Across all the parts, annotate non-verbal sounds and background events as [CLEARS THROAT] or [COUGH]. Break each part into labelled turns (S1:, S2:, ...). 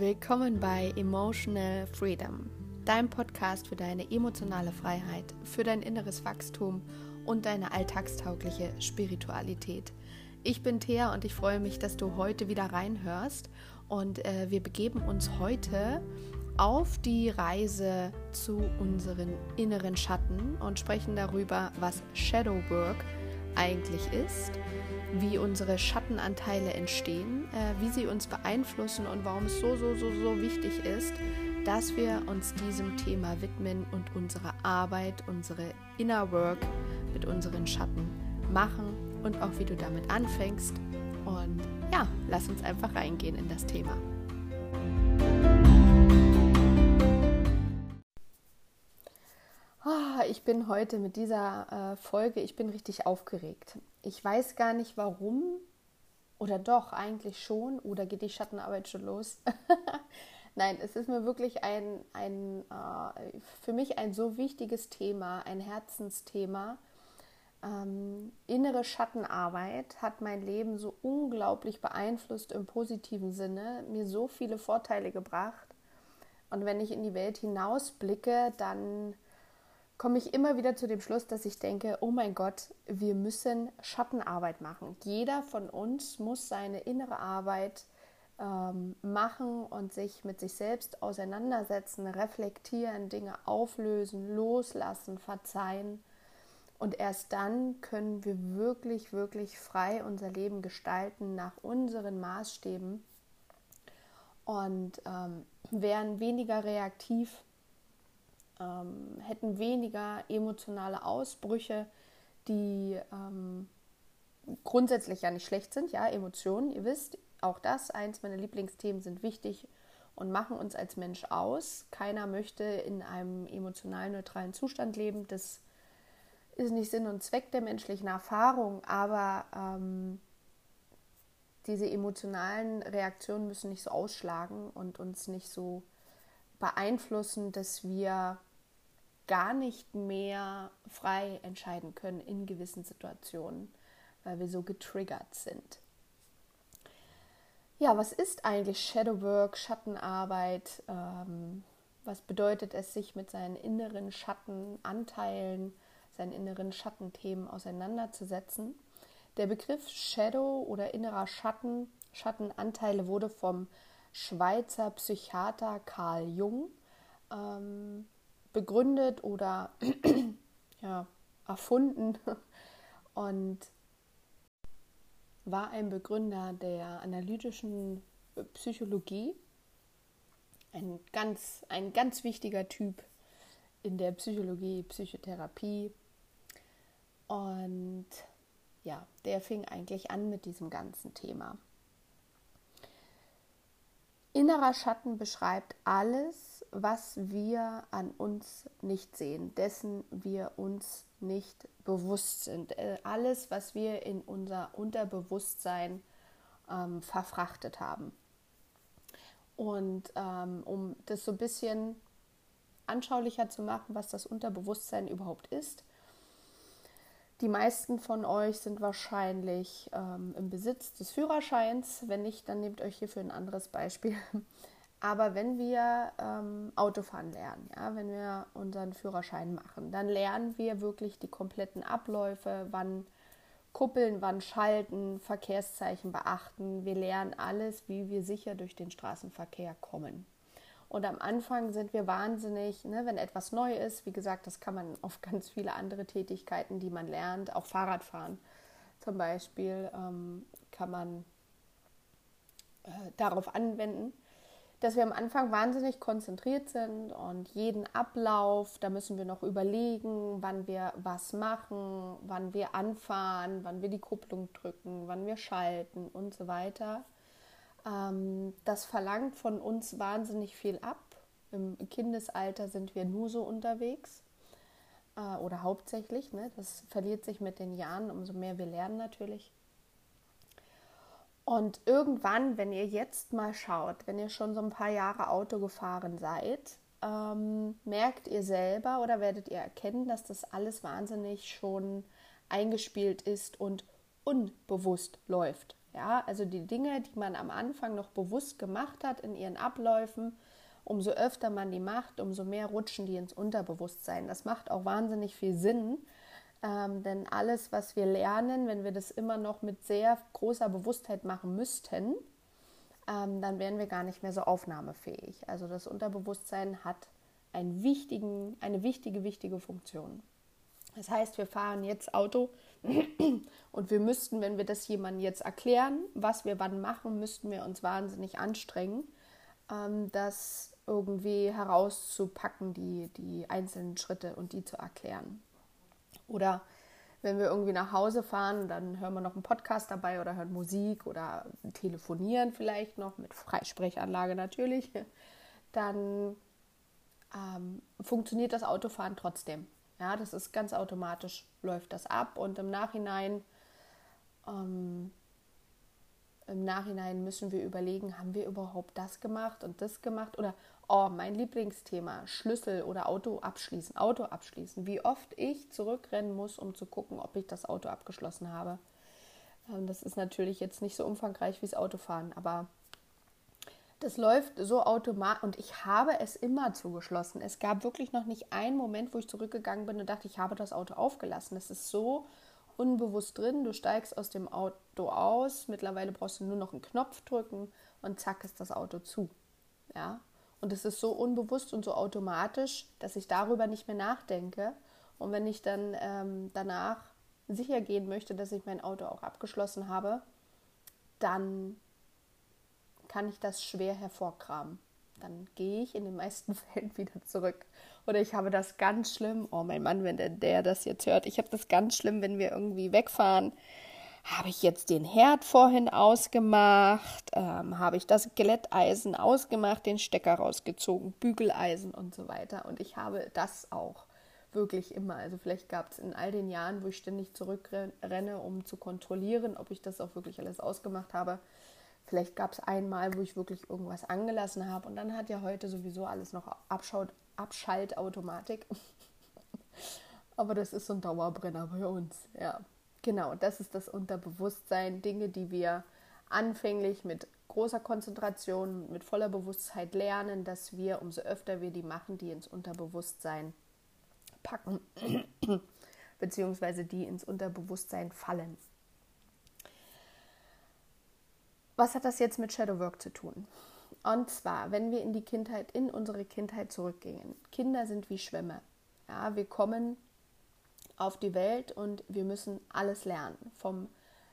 S1: willkommen bei Emotional Freedom, deinem Podcast für deine emotionale Freiheit, für dein inneres Wachstum und deine alltagstaugliche Spiritualität. Ich bin Thea und ich freue mich, dass du heute wieder reinhörst und äh, wir begeben uns heute auf die Reise zu unseren inneren Schatten und sprechen darüber, was Shadow Work eigentlich ist, wie unsere Schattenanteile entstehen, äh, wie sie uns beeinflussen und warum es so, so, so, so wichtig ist, dass wir uns diesem Thema widmen und unsere Arbeit, unsere Inner Work mit unseren Schatten machen und auch wie du damit anfängst. Und ja, lass uns einfach reingehen in das Thema. Ich bin heute mit dieser äh, Folge, ich bin richtig aufgeregt. Ich weiß gar nicht warum. Oder doch, eigentlich schon. Oder geht die Schattenarbeit schon los? [LAUGHS] Nein, es ist mir wirklich ein, ein äh, für mich ein so wichtiges Thema, ein Herzensthema. Ähm, innere Schattenarbeit hat mein Leben so unglaublich beeinflusst im positiven Sinne, mir so viele Vorteile gebracht. Und wenn ich in die Welt hinausblicke, dann komme ich immer wieder zu dem Schluss, dass ich denke, oh mein Gott, wir müssen Schattenarbeit machen. Jeder von uns muss seine innere Arbeit ähm, machen und sich mit sich selbst auseinandersetzen, reflektieren, Dinge auflösen, loslassen, verzeihen. Und erst dann können wir wirklich, wirklich frei unser Leben gestalten nach unseren Maßstäben und ähm, wären weniger reaktiv ähm, hätten weniger emotionale Ausbrüche, die ähm, grundsätzlich ja nicht schlecht sind. Ja, Emotionen, ihr wisst, auch das, eins meiner Lieblingsthemen sind wichtig und machen uns als Mensch aus. Keiner möchte in einem emotional neutralen Zustand leben. Das ist nicht Sinn und Zweck der menschlichen Erfahrung, aber ähm, diese emotionalen Reaktionen müssen nicht so ausschlagen und uns nicht so beeinflussen, dass wir gar nicht mehr frei entscheiden können in gewissen Situationen, weil wir so getriggert sind. Ja, was ist eigentlich Shadowwork, Schattenarbeit? Ähm, was bedeutet es, sich mit seinen inneren Schattenanteilen, seinen inneren Schattenthemen auseinanderzusetzen? Der Begriff Shadow oder innerer Schatten, Schattenanteile wurde vom Schweizer Psychiater Carl Jung ähm, begründet oder [CLEARS THROAT] ja, erfunden [LAUGHS] und war ein Begründer der analytischen Psychologie, ein ganz, ein ganz wichtiger Typ in der Psychologie, Psychotherapie. Und ja, der fing eigentlich an mit diesem ganzen Thema. Innerer Schatten beschreibt alles, was wir an uns nicht sehen, dessen wir uns nicht bewusst sind. Äh, alles, was wir in unser Unterbewusstsein ähm, verfrachtet haben. Und ähm, um das so ein bisschen anschaulicher zu machen, was das Unterbewusstsein überhaupt ist, die meisten von euch sind wahrscheinlich ähm, im Besitz des Führerscheins. Wenn nicht, dann nehmt euch hierfür ein anderes Beispiel. Aber wenn wir ähm, Autofahren lernen, ja, wenn wir unseren Führerschein machen, dann lernen wir wirklich die kompletten Abläufe, wann kuppeln, wann schalten, Verkehrszeichen beachten. Wir lernen alles, wie wir sicher durch den Straßenverkehr kommen. Und am Anfang sind wir wahnsinnig, ne, wenn etwas neu ist. Wie gesagt, das kann man auf [LAUGHS] ganz viele andere Tätigkeiten, die man lernt, auch Fahrradfahren zum Beispiel, ähm, kann man äh, darauf anwenden dass wir am Anfang wahnsinnig konzentriert sind und jeden Ablauf, da müssen wir noch überlegen, wann wir was machen, wann wir anfahren, wann wir die Kupplung drücken, wann wir schalten und so weiter. Ähm, das verlangt von uns wahnsinnig viel ab. Im Kindesalter sind wir nur so unterwegs äh, oder hauptsächlich. Ne? Das verliert sich mit den Jahren, umso mehr wir lernen natürlich. Und irgendwann, wenn ihr jetzt mal schaut, wenn ihr schon so ein paar Jahre Auto gefahren seid, ähm, merkt ihr selber oder werdet ihr erkennen, dass das alles wahnsinnig schon eingespielt ist und unbewusst läuft. Ja, also die Dinge, die man am Anfang noch bewusst gemacht hat in ihren Abläufen, umso öfter man die macht, umso mehr rutschen die ins Unterbewusstsein. Das macht auch wahnsinnig viel Sinn, ähm, denn alles, was wir lernen, wenn wir das immer noch mit sehr großer Bewusstheit machen müssten, ähm, dann wären wir gar nicht mehr so aufnahmefähig. Also das Unterbewusstsein hat einen wichtigen, eine wichtige, wichtige Funktion. Das heißt, wir fahren jetzt Auto [CLEARS THROAT] und wir müssten, wenn wir das jemandem jetzt erklären, was wir wann machen, müssten wir uns wahnsinnig anstrengen, ähm, das irgendwie herauszupacken, die, die einzelnen Schritte und die zu erklären. Oder wenn wir irgendwie nach Hause fahren, dann hören wir noch einen Podcast dabei oder hören Musik oder telefonieren vielleicht noch mit Freisprechanlage natürlich, dann ähm, funktioniert das Autofahren trotzdem. Ja, das ist ganz automatisch, läuft das ab und im Nachhinein, ähm, im Nachhinein müssen wir überlegen, haben wir überhaupt das gemacht und das gemacht oder oh, mein Lieblingsthema, Schlüssel oder Auto abschließen, Auto abschließen. Wie oft ich zurückrennen muss, um zu gucken, ob ich das Auto abgeschlossen habe. Ähm, das ist natürlich jetzt nicht so umfangreich wie das Autofahren, aber das läuft so automatisch und ich habe es immer zugeschlossen. Es gab wirklich noch nicht einen Moment, wo ich zurückgegangen bin und dachte, ich habe das Auto aufgelassen. Es ist so unbewusst drin. Du steigst aus dem Auto aus. Mittlerweile brauchst du nur noch einen Knopf drücken und zack ist das Auto zu. Ja, und es ist so unbewusst und so automatisch, dass ich darüber nicht mehr nachdenke. Und wenn ich dann ähm, danach sicher gehen möchte, dass ich mein Auto auch abgeschlossen habe, dann kann ich das schwer hervorkramen. Dann gehe ich in den meisten [LAUGHS] Fällen wieder zurück. Oder ich habe das ganz schlimm, oh mein Mann, wenn der, der das jetzt hört, ich habe das ganz schlimm, wenn wir irgendwie wegfahren habe ich jetzt den Herd vorhin ausgemacht? Ähm, habe ich das Glätteisen ausgemacht, den Stecker rausgezogen, Bügeleisen und so weiter. Und ich habe das auch wirklich immer. Also vielleicht gab es in all den Jahren, wo ich ständig zurückrenne, um zu kontrollieren, ob ich das auch wirklich alles ausgemacht habe. Vielleicht gab es einmal, wo ich wirklich irgendwas angelassen habe. Und dann hat ja heute sowieso alles noch Abschaut, Abschaltautomatik. [LAUGHS] Aber das ist so ein Dauerbrenner bei uns, ja. Genau, das ist das Unterbewusstsein, Dinge, die wir anfänglich mit großer Konzentration, mit voller Bewusstheit lernen, dass wir, umso öfter wir die machen, die ins Unterbewusstsein packen, [CLEARS THROAT] beziehungsweise die ins Unterbewusstsein fallen. Was hat das jetzt mit Shadowwork zu tun? Und zwar, wenn wir in die Kindheit, in unsere Kindheit zurückgehen. Kinder sind wie Schwämme. Ja, wir kommen auf die Welt und wir müssen alles lernen. Vom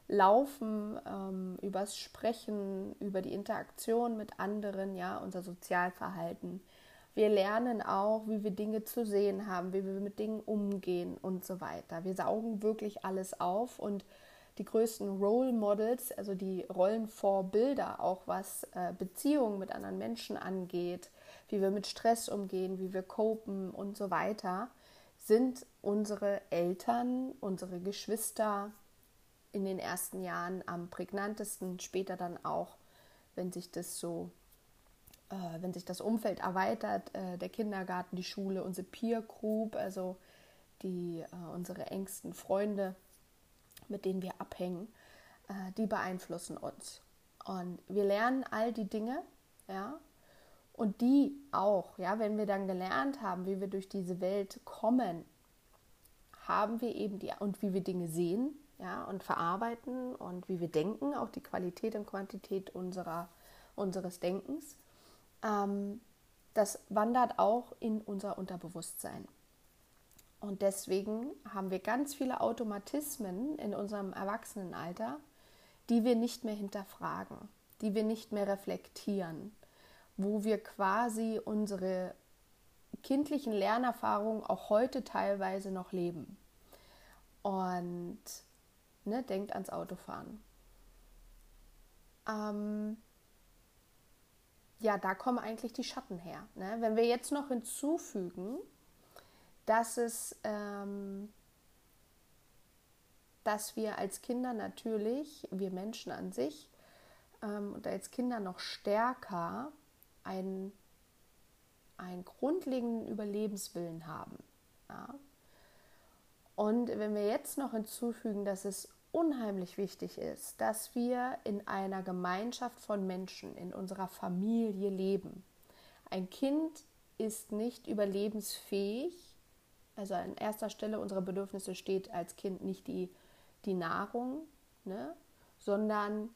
S1: Laufen, ähm, übers Sprechen, über die Interaktion mit anderen, ja, unser Sozialverhalten. Wir lernen auch, wie wir Dinge zu sehen haben, wie wir mit Dingen umgehen und so weiter. Wir saugen wirklich alles auf und die größten Role Models, also die Rollenvorbilder, auch was äh, Beziehungen mit anderen Menschen angeht, wie wir mit Stress umgehen, wie wir copen und so weiter, sind unsere Eltern, unsere Geschwister in den ersten Jahren am prägnantesten, später dann auch, wenn sich das so, äh, wenn sich das Umfeld erweitert, äh, der Kindergarten, die Schule, unsere Peer Group, also die, äh, unsere engsten Freunde, mit denen wir abhängen, äh, die beeinflussen uns. Und wir lernen all die Dinge, ja, und die auch, ja, wenn wir dann gelernt haben, wie wir durch diese Welt kommen, haben wir eben die und wie wir Dinge sehen, ja, und verarbeiten und wie wir denken, auch die Qualität und Quantität unserer, unseres Denkens, ähm, das wandert auch in unser Unterbewusstsein. Und deswegen haben wir ganz viele Automatismen in unserem Erwachsenenalter, die wir nicht mehr hinterfragen, die wir nicht mehr reflektieren, wo wir quasi unsere kindlichen Lernerfahrungen auch heute teilweise noch leben. Und ne, denkt ans Autofahren. Ähm, ja, da kommen eigentlich die Schatten her. Ne? Wenn wir jetzt noch hinzufügen, dass es, ähm, dass wir als Kinder natürlich, wir Menschen an sich, ähm, und als Kinder noch stärker einen, einen grundlegenden Überlebenswillen haben. Ja? Und wenn wir jetzt noch hinzufügen, dass es unheimlich wichtig ist, dass wir in einer Gemeinschaft von Menschen, in unserer Familie leben. Ein Kind ist nicht überlebensfähig, also an erster Stelle unserer Bedürfnisse steht als Kind nicht die, die Nahrung, ne, sondern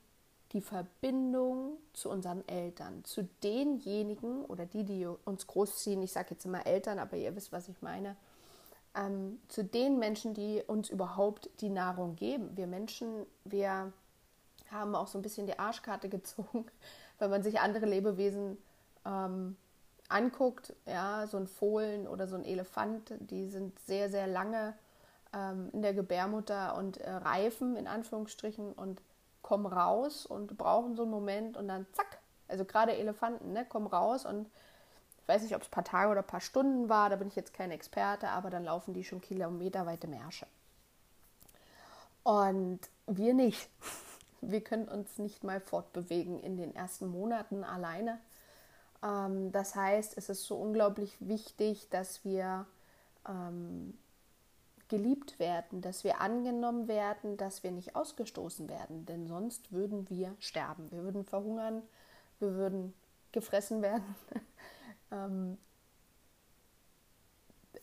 S1: die Verbindung zu unseren Eltern, zu denjenigen oder die, die uns großziehen, ich sage jetzt immer Eltern, aber ihr wisst, was ich meine, ähm, zu den Menschen, die uns überhaupt die Nahrung geben. Wir Menschen, wir haben auch so ein bisschen die Arschkarte [LAUGHS] gezogen, wenn man sich andere Lebewesen ähm, anguckt, ja, so ein Fohlen oder so ein Elefant, die sind sehr, sehr lange ähm, in der Gebärmutter und äh, reifen in Anführungsstrichen und kommen raus und brauchen so einen Moment und dann zack, also gerade Elefanten, ne, kommen raus und ich weiß nicht, ob es ein paar Tage oder ein paar Stunden war, da bin ich jetzt kein Experte, aber dann laufen die schon kilometerweite Märsche. Und wir nicht. [LAUGHS] Wir können uns nicht mal fortbewegen in den ersten Monaten alleine. Ähm, das heißt, es ist so unglaublich wichtig, dass wir ähm, geliebt werden, dass wir angenommen werden, dass wir nicht ausgestoßen werden, denn sonst würden wir sterben. Wir würden verhungern, wir würden gefressen werden. [LAUGHS] ähm,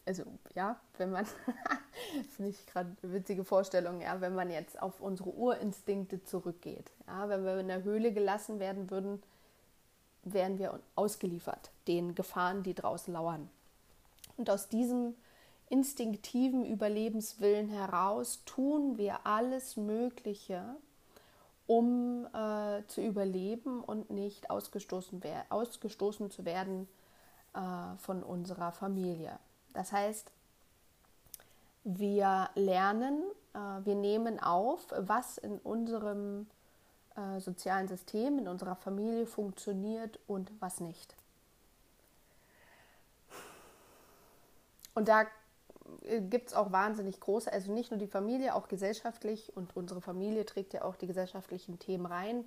S1: also ja, wenn man, [LAUGHS] finde ich gerade witzige Vorstellung, ja, wenn man jetzt auf unsere Urinstinkte zurückgeht, ja, wenn wir in der Höhle gelassen werden würden, wären wir ausgeliefert den Gefahren, die draußen lauern. Und aus diesem instinktiven Überlebenswillen heraus tun wir alles Mögliche, um äh, zu überleben und nicht ausgestoßen, ausgestoßen zu werden äh, von unserer Familie. Das heißt, wir lernen, äh, wir nehmen auf, was in unserem äh, sozialen System, in unserer Familie funktioniert und was nicht. Und da gibt es auch wahnsinnig große, also nicht nur die Familie, auch gesellschaftlich und unsere Familie trägt ja auch die gesellschaftlichen Themen rein.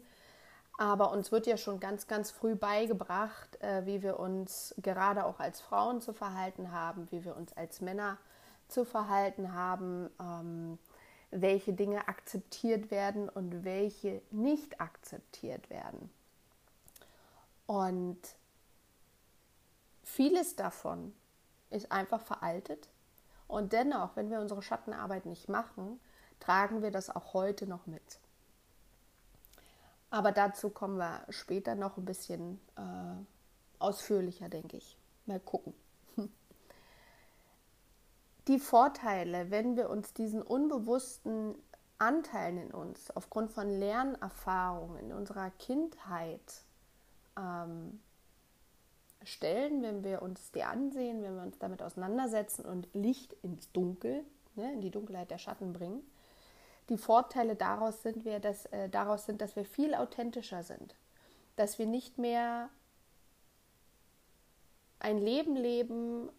S1: Aber uns wird ja schon ganz, ganz früh beigebracht, äh, wie wir uns gerade auch als Frauen zu verhalten haben, wie wir uns als Männer zu verhalten haben, ähm, welche Dinge akzeptiert werden und welche nicht akzeptiert werden. Und vieles davon ist einfach veraltet. Und dennoch, wenn wir unsere Schattenarbeit nicht machen, tragen wir das auch heute noch mit. Aber dazu kommen wir später noch ein bisschen äh, ausführlicher, denke ich. Mal gucken. [LAUGHS] Die Vorteile, wenn wir uns diesen unbewussten Anteilen in uns aufgrund von Lernerfahrungen in unserer Kindheit ähm, stellen, wenn wir uns die ansehen, wenn wir uns damit auseinandersetzen und Licht ins Dunkel, ne, in die Dunkelheit der Schatten bringen, die Vorteile daraus sind, wir, dass, äh, daraus sind, dass wir viel authentischer sind. Dass wir nicht mehr ein Leben leben,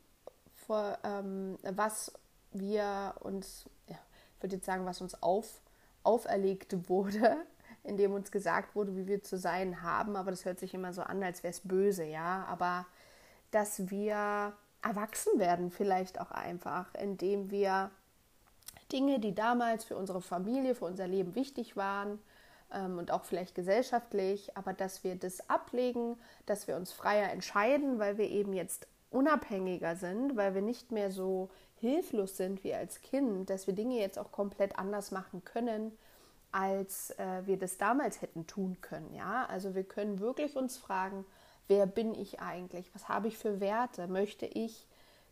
S1: vor, ähm, was wir uns, ja, ich würde jetzt sagen, was uns auf, auferlegt [LAUGHS] wurde, indem uns gesagt wurde, wie wir zu sein haben. Aber das hört sich immer so an, als wäre es böse, ja. Aber dass wir erwachsen werden, vielleicht auch einfach, indem wir Dinge, die damals für unsere Familie, für unser Leben wichtig waren ähm, und auch vielleicht gesellschaftlich, aber dass wir das ablegen, dass wir uns freier entscheiden, weil wir eben jetzt unabhängiger sind, weil wir nicht mehr so hilflos sind wie als Kind, dass wir Dinge jetzt auch komplett anders machen können, als äh, wir das damals hätten tun können. Ja, also wir können wirklich uns fragen, wer bin ich eigentlich? Was habe ich für Werte? Möchte ich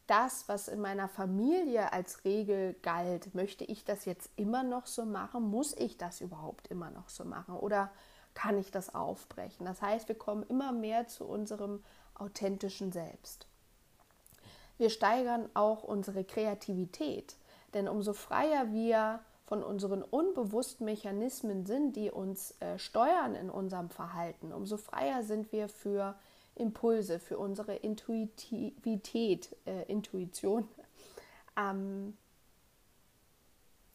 S1: das, was in meiner Familie als Regel galt, möchte ich das jetzt immer noch so machen? Muss ich das überhaupt immer noch so machen? Oder kann ich das aufbrechen? Das heißt, wir kommen immer mehr zu unserem authentischen Selbst. Wir steigern auch unsere Kreativität, denn umso freier wir von unseren unbewussten Mechanismen sind, die uns äh, steuern in unserem Verhalten, umso freier sind wir für Impulse, für unsere Intuitivität, äh, Intuition. [LAUGHS] Ähm,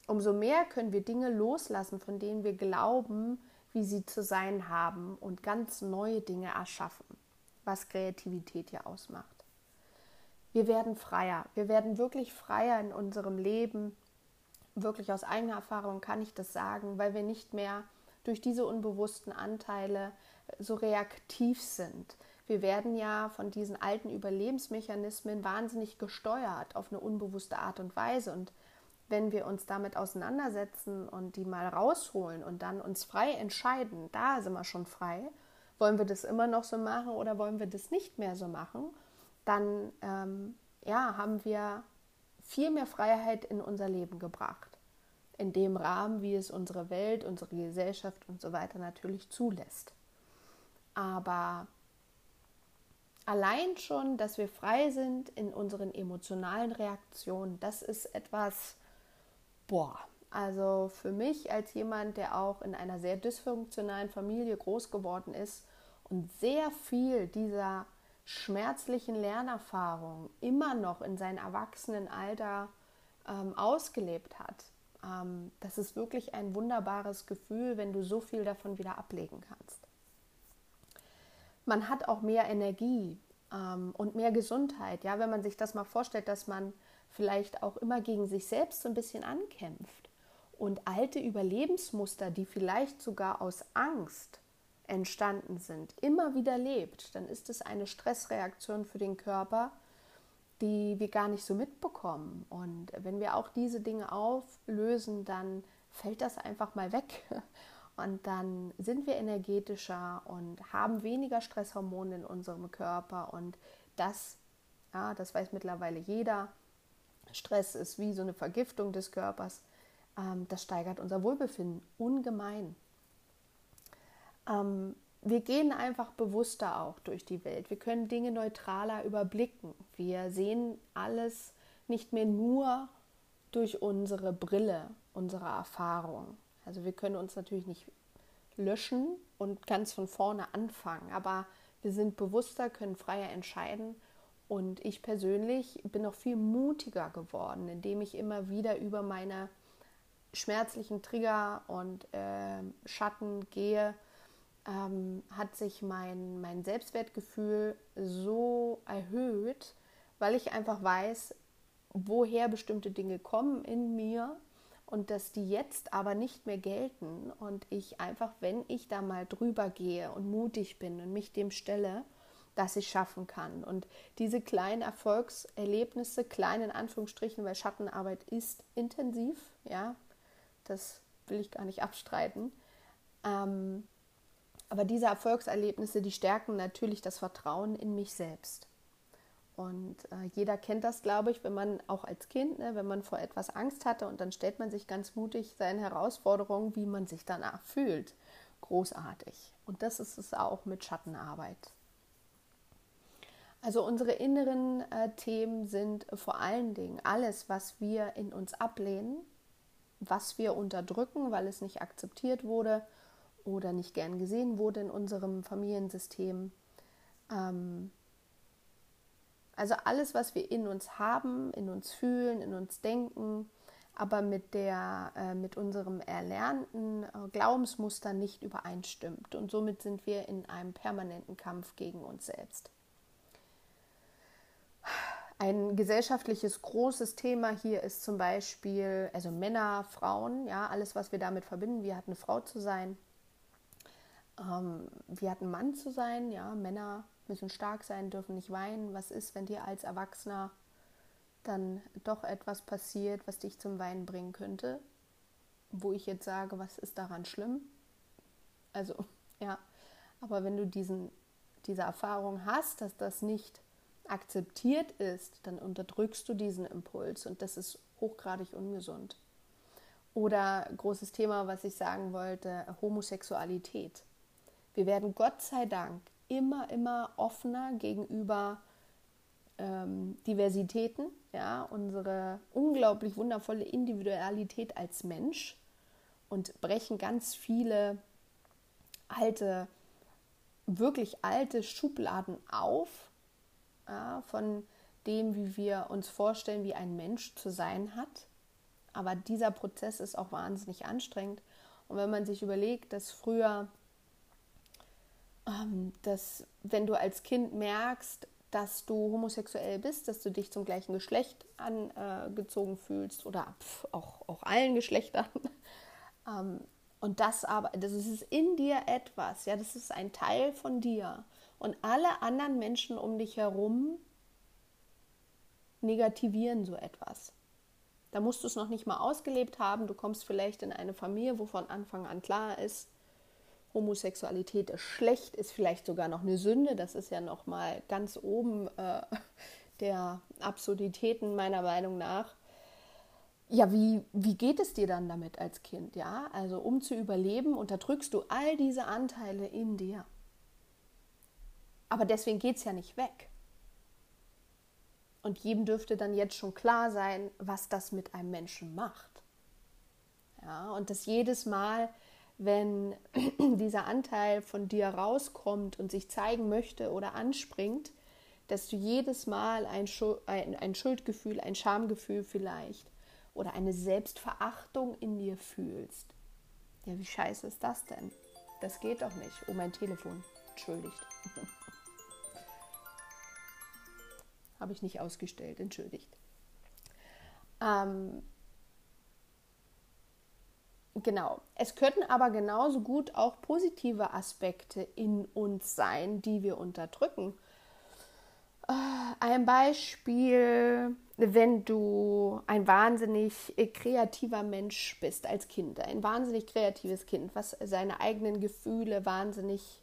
S1: umso mehr können wir Dinge loslassen, von denen wir glauben, wie sie zu sein haben und ganz neue Dinge erschaffen, was Kreativität ja ausmacht. Wir werden freier, wir werden wirklich freier in unserem Leben, wirklich aus eigener Erfahrung kann ich das sagen, weil wir nicht mehr durch diese unbewussten Anteile so reaktiv sind. Wir werden ja von diesen alten Überlebensmechanismen wahnsinnig gesteuert auf eine unbewusste Art und Weise. Und wenn wir uns damit auseinandersetzen und die mal rausholen und dann uns frei entscheiden, da sind wir schon frei, wollen wir das immer noch so machen oder wollen wir das nicht mehr so machen, dann ähm, ja, haben wir viel mehr Freiheit in unser Leben gebracht. In dem Rahmen, wie es unsere Welt, unsere Gesellschaft und so weiter natürlich zulässt. Aber allein schon, dass wir frei sind in unseren emotionalen Reaktionen, das ist etwas, boah, also für mich als jemand, der auch in einer sehr dysfunktionalen Familie groß geworden ist und sehr viel dieser schmerzlichen Lernerfahrung immer noch in seinem Erwachsenenalter ähm, ausgelebt hat. Ähm, das ist wirklich ein wunderbares Gefühl, wenn du so viel davon wieder ablegen kannst. Man hat auch mehr Energie ähm, und mehr Gesundheit. Ja, wenn man sich das mal vorstellt, dass man vielleicht auch immer gegen sich selbst so ein bisschen ankämpft und alte Überlebensmuster, die vielleicht sogar aus Angst entstanden sind, immer wieder lebt, dann ist es eine Stressreaktion für den Körper, die wir gar nicht so mitbekommen. Und wenn wir auch diese Dinge auflösen, dann fällt das einfach mal weg. [LAUGHS] Und dann sind wir energetischer und haben weniger Stresshormone in unserem Körper. Und das, ja, das weiß mittlerweile jeder. Stress ist wie so eine Vergiftung des Körpers. Ähm, das steigert unser Wohlbefinden ungemein. Ähm, wir gehen einfach bewusster auch durch die Welt. Wir können Dinge neutraler überblicken. Wir sehen alles nicht mehr nur durch unsere Brille, unsere Erfahrung. Also wir können uns natürlich nicht löschen und ganz von vorne anfangen, aber wir sind bewusster, können freier entscheiden und ich persönlich bin noch viel mutiger geworden, indem ich immer wieder über meine schmerzlichen Trigger und äh, Schatten gehe ähm, hat sich mein, mein Selbstwertgefühl so erhöht, weil ich einfach weiß, woher bestimmte Dinge kommen in mir und dass die jetzt aber nicht mehr gelten und ich einfach, wenn ich da mal drüber gehe und mutig bin und mich dem stelle, dass ich schaffen kann. Und diese kleinen Erfolgserlebnisse, kleinen Anführungsstrichen, weil Schattenarbeit ist intensiv, ja, das will ich gar nicht abstreiten, ähm, aber diese Erfolgserlebnisse, die stärken natürlich das Vertrauen in mich selbst. Und äh, jeder kennt das, glaube ich, wenn man auch als Kind, ne, wenn man vor etwas Angst hatte und dann stellt man sich ganz mutig seine Herausforderungen, wie man sich danach fühlt. Großartig. Und das ist es auch mit Schattenarbeit. Also unsere inneren äh, Themen sind vor allen Dingen alles, was wir in uns ablehnen, was wir unterdrücken, weil es nicht akzeptiert wurde oder nicht gern gesehen wurde in unserem Familiensystem. Ähm, also alles, was wir in uns haben, in uns fühlen, in uns denken, aber mit, der, äh, mit unserem erlernten äh, Glaubensmuster nicht übereinstimmt. Und somit sind wir in einem permanenten Kampf gegen uns selbst. Ein gesellschaftliches großes Thema hier ist zum Beispiel, also Männer, Frauen, ja, alles, was wir damit verbinden, wie hat eine Frau zu sein, ähm, wie hat ein Mann zu sein? Ja, Männer müssen stark sein, dürfen nicht weinen. Was ist, wenn dir als Erwachsener dann doch etwas passiert, was dich zum Weinen bringen könnte? Wo ich jetzt sage, was ist daran schlimm? Also, [LAUGHS] ja, aber wenn du diesen, diese Erfahrung hast, dass das nicht akzeptiert ist, dann unterdrückst du diesen Impuls und das ist hochgradig ungesund. Oder großes Thema, was ich sagen wollte, Homosexualität. Wir werden Gott sei Dank immer, immer offener gegenüber ähm, Diversitäten, ja, unsere unglaublich wundervolle Individualität als Mensch und brechen ganz viele alte, wirklich alte Schubladen auf, ja, von dem, wie wir uns vorstellen, wie ein Mensch zu sein hat. Aber dieser Prozess ist auch wahnsinnig anstrengend. Und wenn man sich überlegt, dass früher dass wenn du als Kind merkst, dass du homosexuell bist, dass du dich zum gleichen Geschlecht angezogen äh, fühlst oder auch, auch allen Geschlechtern. [LAUGHS] ähm, und das aber, das ist in dir etwas, ja, das ist ein Teil von dir. Und alle anderen Menschen um dich herum negativieren so etwas. Da musst du es noch nicht mal ausgelebt haben. Du kommst vielleicht in eine Familie, wo von Anfang an klar ist, Homosexualität ist schlecht, ist vielleicht sogar noch eine Sünde. Das ist ja noch mal ganz oben äh, der Absurditäten meiner Meinung nach. Ja, wie, wie geht es dir dann damit als Kind? Ja, also um zu überleben, unterdrückst du all diese Anteile in dir. Aber deswegen geht es ja nicht weg. Und jedem dürfte dann jetzt schon klar sein, was das mit einem Menschen macht. Ja, und dass jedes Mal, wenn [CLEARS THROAT] dieser Anteil von dir rauskommt und sich zeigen möchte oder anspringt, dass du jedes Mal ein, ein, ein Schuldgefühl, ein Schamgefühl vielleicht oder eine Selbstverachtung in dir fühlst. Ja, wie scheiße ist das denn? Das geht doch nicht. Oh, mein Telefon. Entschuldigt. [LAUGHS] Habe ich nicht ausgestellt, entschuldigt. Ähm, genau. Es könnten aber genauso gut auch positive Aspekte in uns sein, die wir unterdrücken. Äh, ein Beispiel, wenn du ein wahnsinnig kreativer Mensch bist als Kind, ein wahnsinnig kreatives Kind, was seine eigenen Gefühle wahnsinnig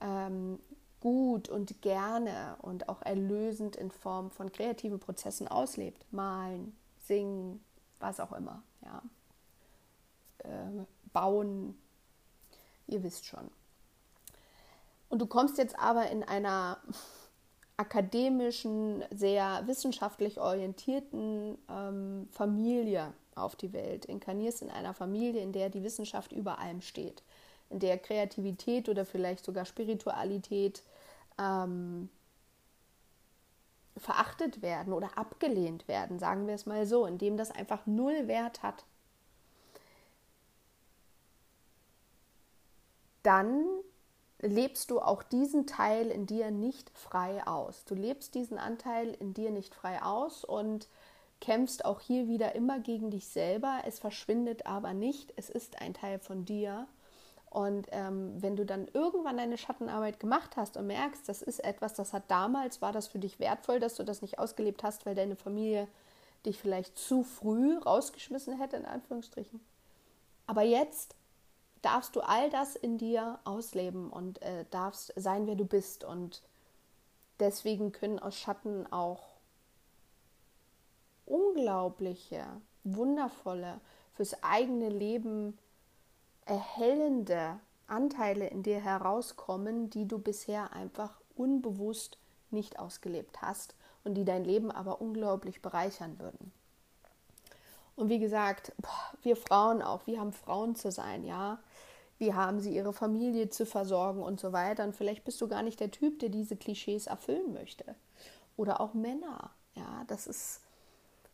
S1: ähm, gut und gerne und auch erlösend in Form von kreativen Prozessen auslebt. Malen, singen, was auch immer. Ja. Äh, bauen, ihr wisst schon. Und du kommst jetzt aber in einer [LAUGHS] akademischen, sehr wissenschaftlich orientierten ähm, Familie auf die Welt, inkarnierst in einer Familie, in der die Wissenschaft über allem steht. In der Kreativität oder vielleicht sogar Spiritualität ähm, verachtet werden oder abgelehnt werden, sagen wir es mal so, indem das einfach null Wert hat, dann lebst du auch diesen Teil in dir nicht frei aus. Du lebst diesen Anteil in dir nicht frei aus und kämpfst auch hier wieder immer gegen dich selber. Es verschwindet aber nicht. Es ist ein Teil von dir und ähm, wenn du dann irgendwann deine Schattenarbeit gemacht hast und merkst, das ist etwas, das hat damals, war das für dich wertvoll, dass du das nicht ausgelebt hast, weil deine Familie dich vielleicht zu früh rausgeschmissen hätte, in Anführungsstrichen. Aber jetzt darfst du all das in dir ausleben und äh, darfst sein, wer du bist. Und deswegen können aus Schatten auch unglaubliche, wundervolle, fürs eigene Leben erhellende Anteile in dir herauskommen, die du bisher einfach unbewusst nicht ausgelebt hast und die dein Leben aber unglaublich bereichern würden. Und wie gesagt, wir Frauen auch, wir haben Frauen zu sein, ja. Wie haben sie ihre Familie zu versorgen und so weiter. Und vielleicht bist du gar nicht der Typ, der diese Klischees erfüllen möchte. Oder auch Männer, ja. Das ist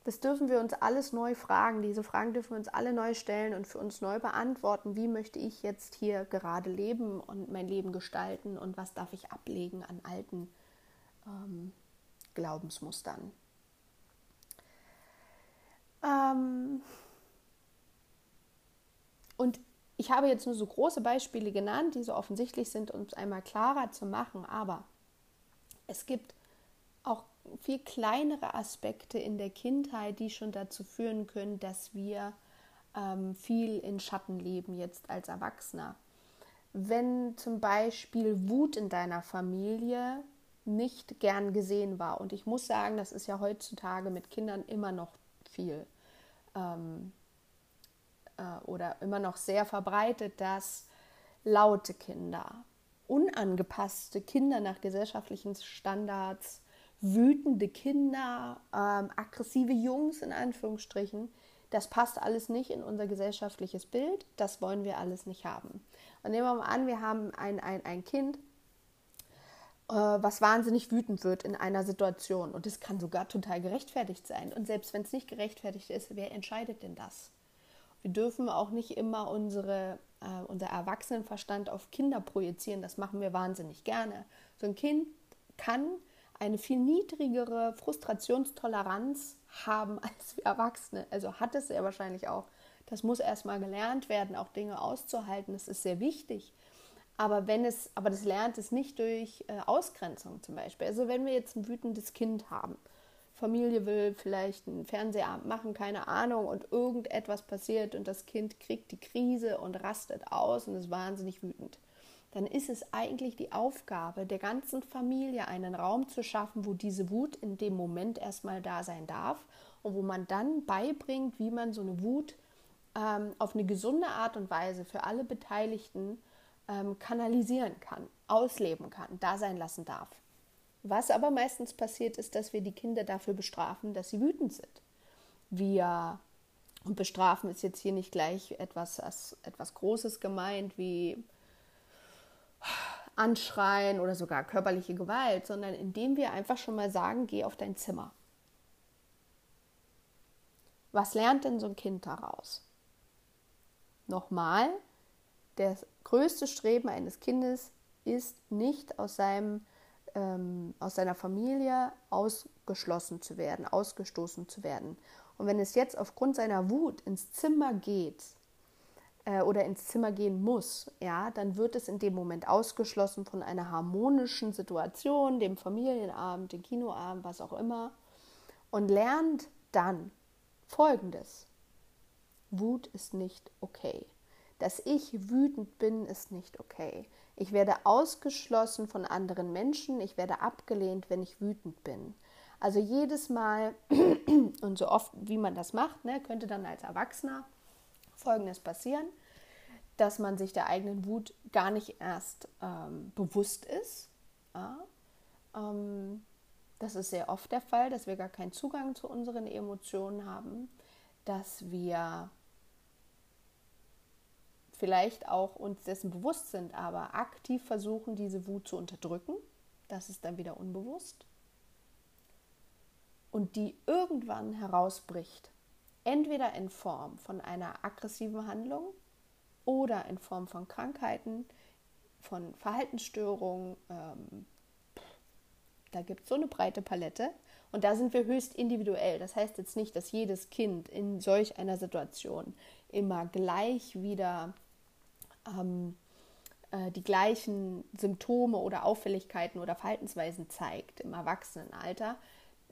S1: das dürfen wir uns alles neu fragen. Diese Fragen dürfen wir uns alle neu stellen und für uns neu beantworten. Wie möchte ich jetzt hier gerade leben und mein Leben gestalten und was darf ich ablegen an alten ähm, Glaubensmustern? Ähm und ich habe jetzt nur so große Beispiele genannt, die so offensichtlich sind, um es einmal klarer zu machen. Aber es gibt auch viel kleinere Aspekte in der Kindheit, die schon dazu führen können, dass wir ähm, viel in Schatten leben jetzt als Erwachsener. Wenn zum Beispiel Wut in deiner Familie nicht gern gesehen war, und ich muss sagen, das ist ja heutzutage mit Kindern immer noch viel ähm, äh, oder immer noch sehr verbreitet, dass laute Kinder, unangepasste Kinder nach gesellschaftlichen Standards wütende Kinder, ähm, aggressive Jungs in Anführungsstrichen. Das passt alles nicht in unser gesellschaftliches Bild. Das wollen wir alles nicht haben. Und nehmen wir mal an, wir haben ein, ein, ein Kind, was wahnsinnig wütend wird in einer Situation. Und das kann sogar total gerechtfertigt sein. Und selbst wenn es nicht gerechtfertigt ist, wer entscheidet denn das? Wir dürfen auch nicht immer unsere, äh, unser Erwachsenenverstand auf Kinder projizieren. Das machen wir wahnsinnig gerne. So ein Kind kann eine viel niedrigere Frustrationstoleranz haben als wir Erwachsene. Also hat es sehr wahrscheinlich auch. Das muss erstmal gelernt werden, auch Dinge auszuhalten. Das ist sehr wichtig. Aber wenn es, aber das lernt es nicht durch äh, Ausgrenzung zum Beispiel. Also wenn wir jetzt ein wütendes Kind haben, Familie will vielleicht einen Fernsehabend machen, keine Ahnung, und irgendetwas passiert und das Kind kriegt die Krise und rastet aus und ist wahnsinnig wütend. Dann ist es eigentlich die Aufgabe der ganzen Familie, einen Raum zu schaffen, wo diese Wut in dem Moment erstmal da sein darf und wo man dann beibringt, wie man so eine Wut ähm, auf eine gesunde Art und Weise für alle Beteiligten ähm, kanalisieren kann, ausleben kann, da sein lassen darf. Was aber meistens passiert, ist, dass wir die Kinder dafür bestrafen, dass sie wütend sind. Wir, und bestrafen ist jetzt hier nicht gleich etwas, etwas Großes gemeint, wie anschreien oder sogar körperliche Gewalt, sondern indem wir einfach schon mal sagen, geh auf dein Zimmer. Was lernt denn so ein Kind daraus? Nochmal, das größte Streben eines Kindes ist nicht aus, seinem, ähm, aus seiner Familie ausgeschlossen zu werden, ausgestoßen zu werden. Und wenn es jetzt aufgrund seiner Wut ins Zimmer geht äh, oder ins Zimmer gehen muss, ja, dann wird es in dem Moment ausgeschlossen von einer harmonischen Situation, dem Familienabend, dem Kinoabend, was auch immer, und lernt dann Folgendes. Wut ist nicht okay. Dass ich wütend bin, ist nicht okay. Ich werde ausgeschlossen von anderen Menschen, ich werde abgelehnt, wenn ich wütend bin. Also jedes Mal [CLEARS THROAT] und so oft, wie man das macht, ne, könnte dann als Erwachsener Folgendes passieren, dass man sich der eigenen Wut gar nicht erst ähm, bewusst ist. Ja? Ähm, das ist sehr oft der Fall, dass wir gar keinen Zugang zu unseren Emotionen haben, dass wir vielleicht auch uns dessen bewusst sind, aber aktiv versuchen, diese Wut zu unterdrücken. Das ist dann wieder unbewusst. Und die irgendwann herausbricht, entweder in Form von einer aggressiven Handlung oder in Form von Krankheiten, von Verhaltensstörungen. Ähm, da gibt es so eine breite Palette. Und da sind wir höchst individuell. Das heißt jetzt nicht, dass jedes Kind in solch einer Situation immer gleich wieder ähm, äh, die gleichen Symptome oder Auffälligkeiten oder Verhaltensweisen zeigt im Erwachsenenalter.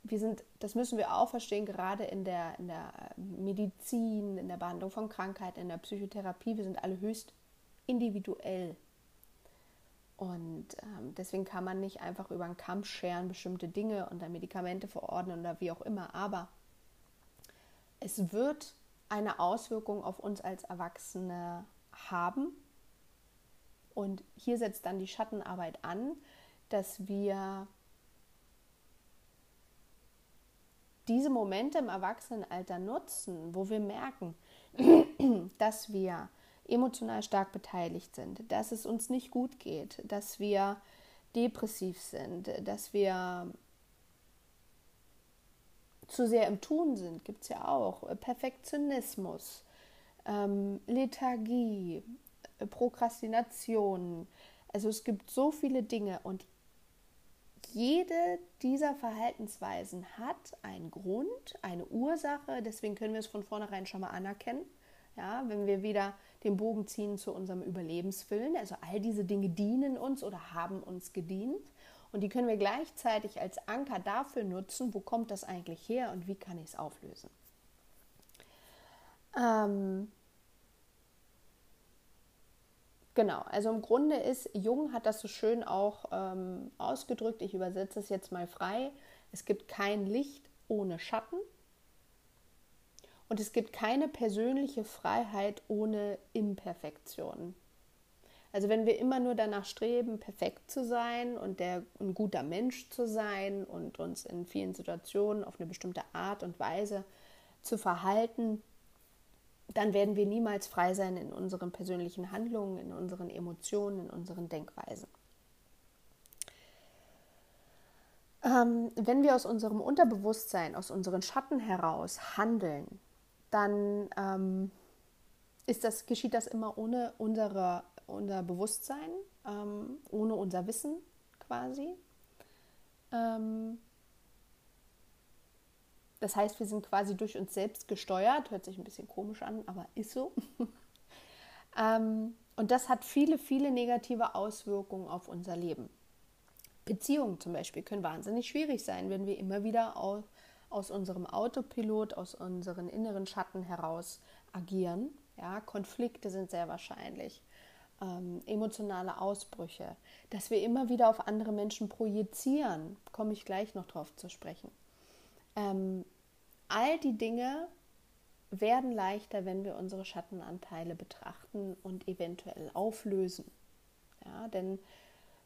S1: Wir sind, das müssen wir auch verstehen, gerade in der, in der Medizin, in der Behandlung von Krankheiten, in der Psychotherapie, wir sind alle höchst individuell. Und ähm, deswegen kann man nicht einfach über einen Kamm scheren bestimmte Dinge und dann Medikamente verordnen oder wie auch immer. Aber es wird eine Auswirkung auf uns als Erwachsene haben. Und hier setzt dann die Schattenarbeit an, dass wir diese Momente im Erwachsenenalter nutzen, wo wir merken, [CLEARS THROAT] dass wir emotional stark beteiligt sind, dass es uns nicht gut geht, dass wir depressiv sind, dass wir zu sehr im Tun sind, gibt es ja auch. Perfektionismus, ähm, Lethargie, Prokrastination. Also es gibt so viele Dinge und jede dieser Verhaltensweisen hat einen Grund, eine Ursache. Deswegen können wir es von vornherein schon mal anerkennen. Ja, wenn wir wieder den Bogen ziehen zu unserem Überlebenswillen. Also all diese Dinge dienen uns oder haben uns gedient. Und die können wir gleichzeitig als Anker dafür nutzen, wo kommt das eigentlich her und wie kann ich es auflösen. Ähm, Genau, also im Grunde ist, Jung hat das so schön auch ähm, ausgedrückt, ich übersetze es jetzt mal frei, es gibt kein Licht ohne Schatten und es gibt keine persönliche Freiheit ohne Imperfektion. Also wenn wir immer nur danach streben, perfekt zu sein und der, ein guter Mensch zu sein und uns in vielen Situationen auf eine bestimmte Art und Weise zu verhalten, dann werden wir niemals frei sein in unseren persönlichen Handlungen, in unseren Emotionen, in unseren Denkweisen. Ähm, wenn wir aus unserem Unterbewusstsein, aus unseren Schatten heraus handeln, dann ähm, ist das, geschieht das immer ohne unsere, unser Bewusstsein, ähm, ohne unser Wissen quasi. Das heißt, wir sind quasi durch uns selbst gesteuert. Hört sich ein bisschen komisch an, aber ist so. [LAUGHS] ähm, und das hat viele, viele negative Auswirkungen auf unser Leben. Beziehungen zum Beispiel können wahnsinnig schwierig sein, wenn wir immer wieder aus, aus unserem Autopilot, aus unseren inneren Schatten heraus agieren. Ja, Konflikte sind sehr wahrscheinlich. Ähm, emotionale Ausbrüche, dass wir immer wieder auf andere Menschen projizieren, komme ich gleich noch drauf zu sprechen. Ähm, all die Dinge werden leichter, wenn wir unsere Schattenanteile betrachten und eventuell auflösen. Ja, denn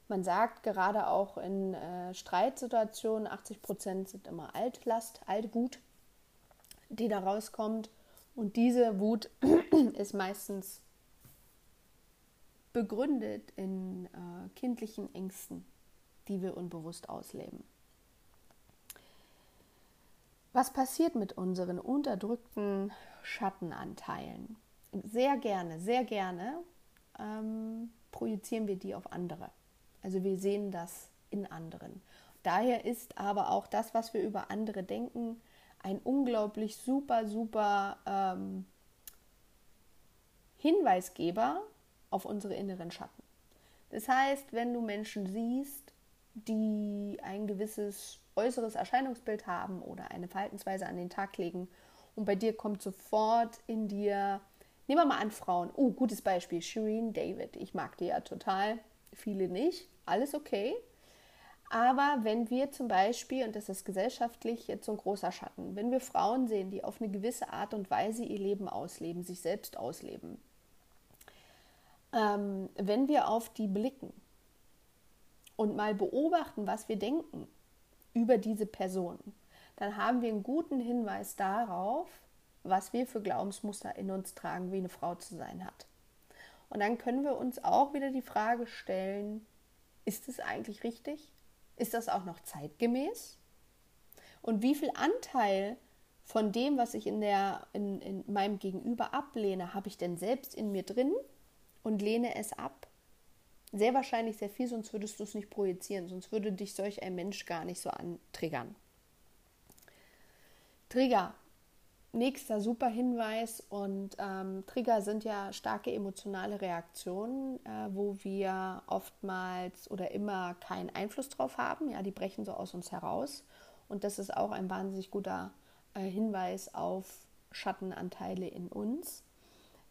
S1: man sagt gerade auch in äh, Streitsituationen, 80 Prozent sind immer Altlast, Altwut, die da rauskommt. Und diese Wut [CLEARS THROAT] ist meistens begründet in äh, kindlichen Ängsten, die wir unbewusst ausleben. Was passiert mit unseren unterdrückten Schattenanteilen? Sehr gerne, sehr gerne ähm, projizieren wir die auf andere. Also wir sehen das in anderen. Daher ist aber auch das, was wir über andere denken, ein unglaublich super, super ähm, Hinweisgeber auf unsere inneren Schatten. Das heißt, wenn du Menschen siehst, die ein gewisses äußeres Erscheinungsbild haben oder eine Verhaltensweise an den Tag legen. Und bei dir kommt sofort in dir, nehmen wir mal an Frauen, oh, gutes Beispiel, Shireen David, ich mag die ja total, viele nicht, alles okay. Aber wenn wir zum Beispiel, und das ist gesellschaftlich jetzt so ein großer Schatten, wenn wir Frauen sehen, die auf eine gewisse Art und Weise ihr Leben ausleben, sich selbst ausleben, ähm, wenn wir auf die blicken und mal beobachten, was wir denken, über diese Person, dann haben wir einen guten Hinweis darauf, was wir für Glaubensmuster in uns tragen, wie eine Frau zu sein hat. Und dann können wir uns auch wieder die Frage stellen, ist es eigentlich richtig? Ist das auch noch zeitgemäß? Und wie viel Anteil von dem, was ich in, der, in, in meinem Gegenüber ablehne, habe ich denn selbst in mir drin und lehne es ab? Sehr wahrscheinlich sehr viel, sonst würdest du es nicht projizieren, sonst würde dich solch ein Mensch gar nicht so antriggern. Trigger. Nächster super Hinweis und ähm, Trigger sind ja starke emotionale Reaktionen, äh, wo wir oftmals oder immer keinen Einfluss drauf haben. Ja, die brechen so aus uns heraus und das ist auch ein wahnsinnig guter äh, Hinweis auf Schattenanteile in uns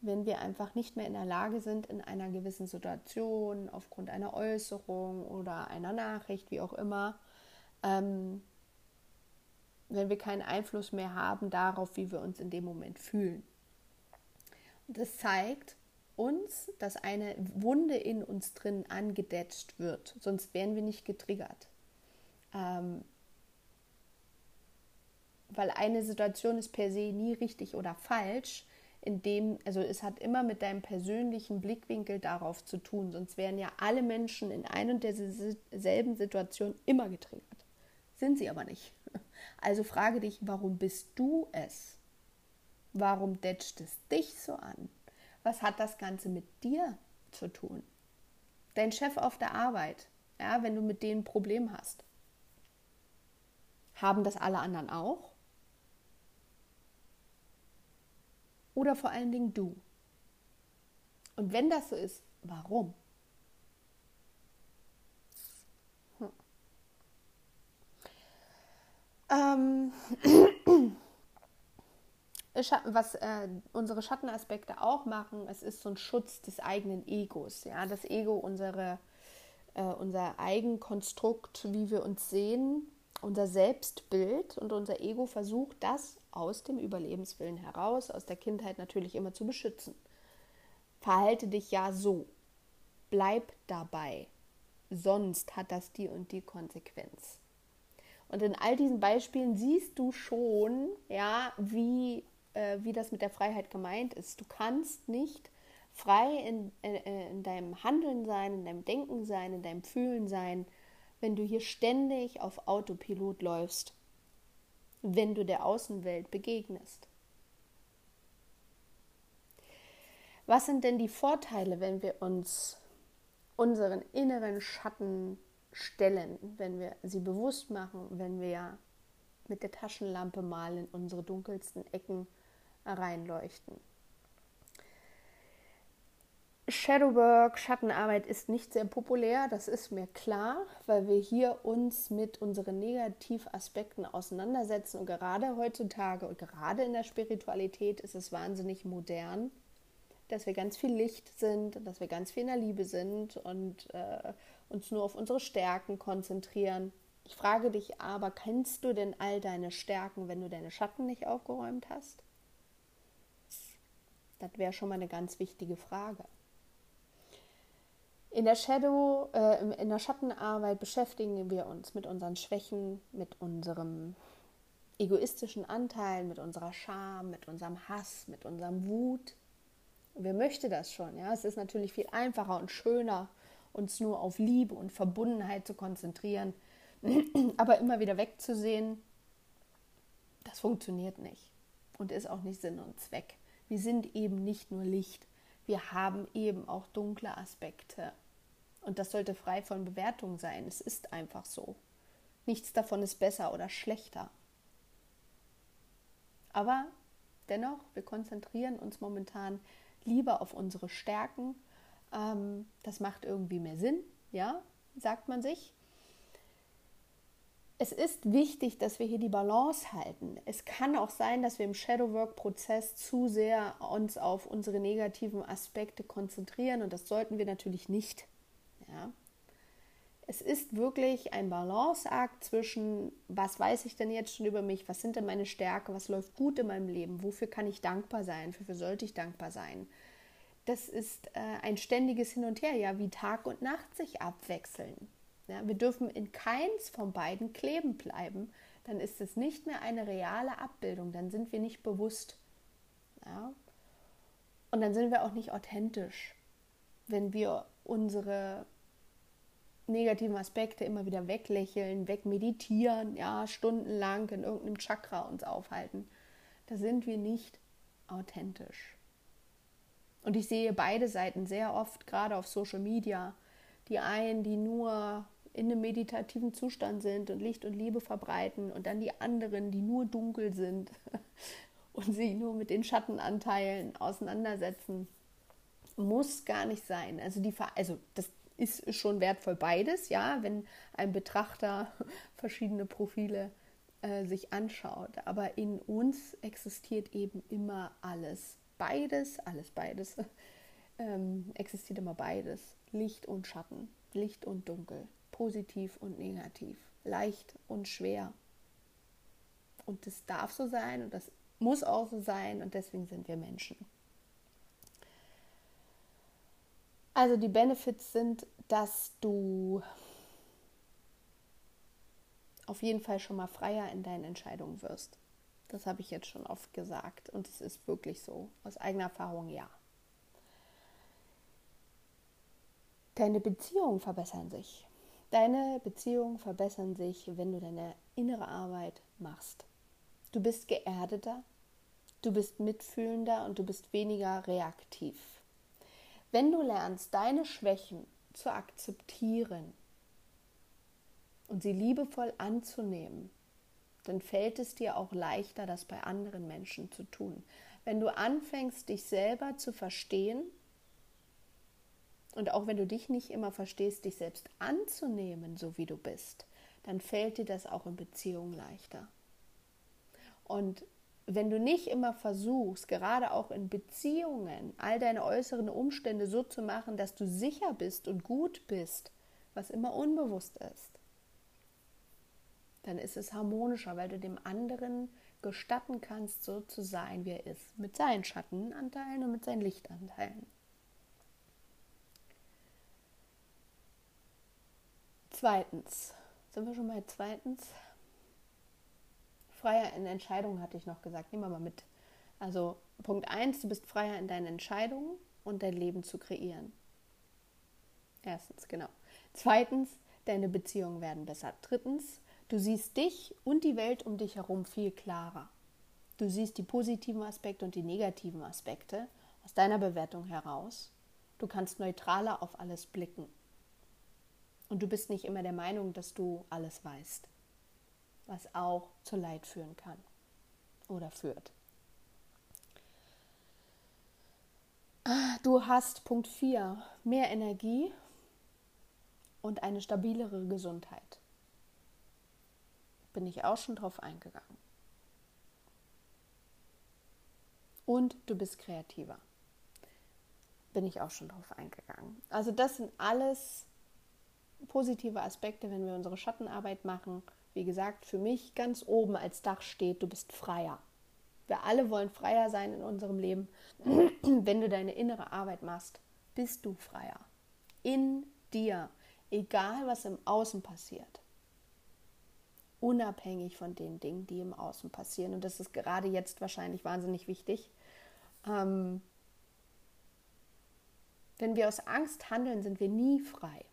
S1: wenn wir einfach nicht mehr in der Lage sind, in einer gewissen Situation, aufgrund einer Äußerung oder einer Nachricht, wie auch immer, ähm, wenn wir keinen Einfluss mehr haben darauf, wie wir uns in dem Moment fühlen. Und das zeigt uns, dass eine Wunde in uns drin angedetscht wird, sonst wären wir nicht getriggert. Ähm, weil eine Situation ist per se nie richtig oder falsch, in dem, also es hat immer mit deinem persönlichen Blickwinkel darauf zu tun, sonst wären ja alle Menschen in ein und derselben Situation immer getriggert. Sind sie aber nicht. Also frage dich, warum bist du es? Warum detscht es dich so an? Was hat das Ganze mit dir zu tun? Dein Chef auf der Arbeit, ja, wenn du mit denen ein Problem hast. Haben das alle anderen auch? Oder vor allen Dingen du? Und wenn das so ist, warum? Hm. Ähm, [CLEARS THROAT] was äh, unsere Schattenaspekte auch machen, es ist so ein Schutz des eigenen Egos. Ja? Das Ego, unsere, äh, unser Eigenkonstrukt, wie wir uns sehen, unser Selbstbild und unser Ego versucht, das aus dem Überlebenswillen heraus, aus der Kindheit natürlich immer zu beschützen. Verhalte dich ja so. Bleib dabei. Sonst hat das die und die Konsequenz. Und in all diesen Beispielen siehst du schon, ja, wie, äh, wie das mit der Freiheit gemeint ist. Du kannst nicht frei in, äh, in deinem Handeln sein, in deinem Denken sein, in deinem Fühlen sein, wenn du hier ständig auf Autopilot läufst wenn du der Außenwelt begegnest. Was sind denn die Vorteile, wenn wir uns unseren inneren Schatten stellen, wenn wir sie bewusst machen, wenn wir mit der Taschenlampe mal in unsere dunkelsten Ecken reinleuchten. Shadowwork, Schattenarbeit ist nicht sehr populär, das ist mir klar, weil wir hier uns mit unseren Negativaspekten auseinandersetzen und gerade heutzutage und gerade in der Spiritualität ist es wahnsinnig modern, dass wir ganz viel Licht sind, dass wir ganz viel in der Liebe sind und äh, uns nur auf unsere Stärken konzentrieren. Ich frage dich aber, kennst du denn all deine Stärken, wenn du deine Schatten nicht aufgeräumt hast? Das wäre schon mal eine ganz wichtige Frage. In der Shadow, äh, in der Schattenarbeit beschäftigen wir uns mit unseren Schwächen, mit unserem egoistischen Anteil, mit unserer Scham, mit unserem Hass, mit unserem Wut. Wer möchte das schon? Ja, es ist natürlich viel einfacher und schöner, uns nur auf Liebe und Verbundenheit zu konzentrieren, [CLEARS THROAT] aber immer wieder wegzusehen. Das funktioniert nicht und ist auch nicht Sinn und Zweck. Wir sind eben nicht nur Licht, wir haben eben auch dunkle Aspekte und das sollte frei von Bewertung sein. Es ist einfach so. Nichts davon ist besser oder schlechter. Aber dennoch, wir konzentrieren uns momentan lieber auf unsere Stärken. Ähm, das macht irgendwie mehr Sinn, ja, sagt man sich. Es ist wichtig, dass wir hier die Balance halten. Es kann auch sein, dass wir im Shadowwork-Prozess zu sehr uns auf unsere negativen Aspekte konzentrieren und das sollten wir natürlich nicht. Ja? Es ist wirklich ein Balanceakt zwischen, was weiß ich denn jetzt schon über mich, was sind denn meine Stärken, was läuft gut in meinem Leben, wofür kann ich dankbar sein, wofür sollte ich dankbar sein. Das ist äh, ein ständiges Hin und Her, ja, wie Tag und Nacht sich abwechseln. Ja, wir dürfen in keins von beiden kleben bleiben, dann ist es nicht mehr eine reale Abbildung, dann sind wir nicht bewusst. Ja? Und dann sind wir auch nicht authentisch, wenn wir unsere negativen Aspekte immer wieder weglächeln, wegmeditieren, ja, stundenlang in irgendeinem Chakra uns aufhalten. Da sind wir nicht authentisch. Und ich sehe beide Seiten sehr oft, gerade auf Social Media. Die einen, die nur in einem meditativen Zustand sind und Licht und Liebe verbreiten und dann die anderen, die nur dunkel sind [LAUGHS] und sich nur mit den Schattenanteilen auseinandersetzen. Muss gar nicht sein. Also, die, also das ist schon wertvoll beides, ja, wenn ein Betrachter [LAUGHS] verschiedene Profile äh, sich anschaut. Aber in uns existiert eben immer alles. Beides, alles beides, [LAUGHS] ähm, existiert immer beides. Licht und Schatten, Licht und Dunkel, positiv und negativ, leicht und schwer. Und das darf so sein und das muss auch so sein und deswegen sind wir Menschen. Also die Benefits sind, dass du auf jeden Fall schon mal freier in deinen Entscheidungen wirst. Das habe ich jetzt schon oft gesagt und es ist wirklich so. Aus eigener Erfahrung ja. Deine Beziehungen verbessern sich. Deine Beziehungen verbessern sich, wenn du deine innere Arbeit machst. Du bist geerdeter, du bist mitfühlender und du bist weniger reaktiv. Wenn du lernst, deine Schwächen zu akzeptieren und sie liebevoll anzunehmen, dann fällt es dir auch leichter, das bei anderen Menschen zu tun. Wenn du anfängst, dich selber zu verstehen und auch wenn du dich nicht immer verstehst, dich selbst anzunehmen, so wie du bist, dann fällt dir das auch in Beziehungen leichter. Und wenn du nicht immer versuchst, gerade auch in Beziehungen, all deine äußeren Umstände so zu machen, dass du sicher bist und gut bist, was immer unbewusst ist, dann ist es harmonischer, weil du dem anderen gestatten kannst, so zu sein, wie er ist, mit seinen Schattenanteilen und mit seinen Lichtanteilen. Zweitens, sind wir schon bei zweitens? Freier in Entscheidungen, hatte ich noch gesagt. Nehmen wir mal mit. Also Punkt 1, du bist freier in deinen Entscheidungen und dein Leben zu kreieren. Erstens, genau. Zweitens, deine Beziehungen werden besser. Drittens, du siehst dich und die Welt um dich herum viel klarer. Du siehst die positiven Aspekte und die negativen Aspekte aus deiner Bewertung heraus. Du kannst neutraler auf alles blicken. Und du bist nicht immer der Meinung, dass du alles weißt, was auch zu Leid führen kann oder führt. Du hast Punkt 4, mehr Energie und eine stabilere Gesundheit. Bin ich auch schon drauf eingegangen. Und du bist kreativer. Bin ich auch schon drauf eingegangen. Also das sind alles positive Aspekte, wenn wir unsere Schattenarbeit machen. Wie gesagt, für mich ganz oben als Dach steht, du bist freier. Wir alle wollen freier sein in unserem Leben. [CLEARS THROAT] Wenn du deine innere Arbeit machst, bist du freier. In dir. Egal, was im Außen passiert. Unabhängig von den Dingen, die im Außen passieren. Und das ist gerade jetzt wahrscheinlich wahnsinnig wichtig. Ähm, wenn wir aus Angst handeln, sind wir nie frei.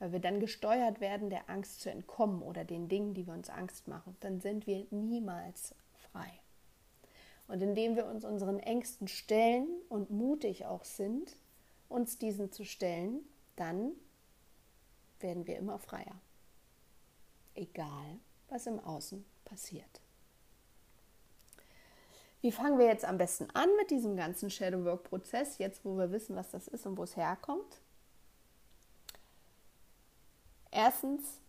S1: Weil wir dann gesteuert werden, der Angst zu entkommen oder den Dingen, die wir uns Angst machen. Dann sind wir niemals frei. Und indem wir uns unseren Ängsten stellen und mutig auch sind, uns diesen zu stellen, dann werden wir immer freier. Egal, was im Außen passiert. Wie fangen wir jetzt am besten an mit diesem ganzen Shadow Work Prozess, jetzt wo wir wissen, was das ist und wo es herkommt? Erstens,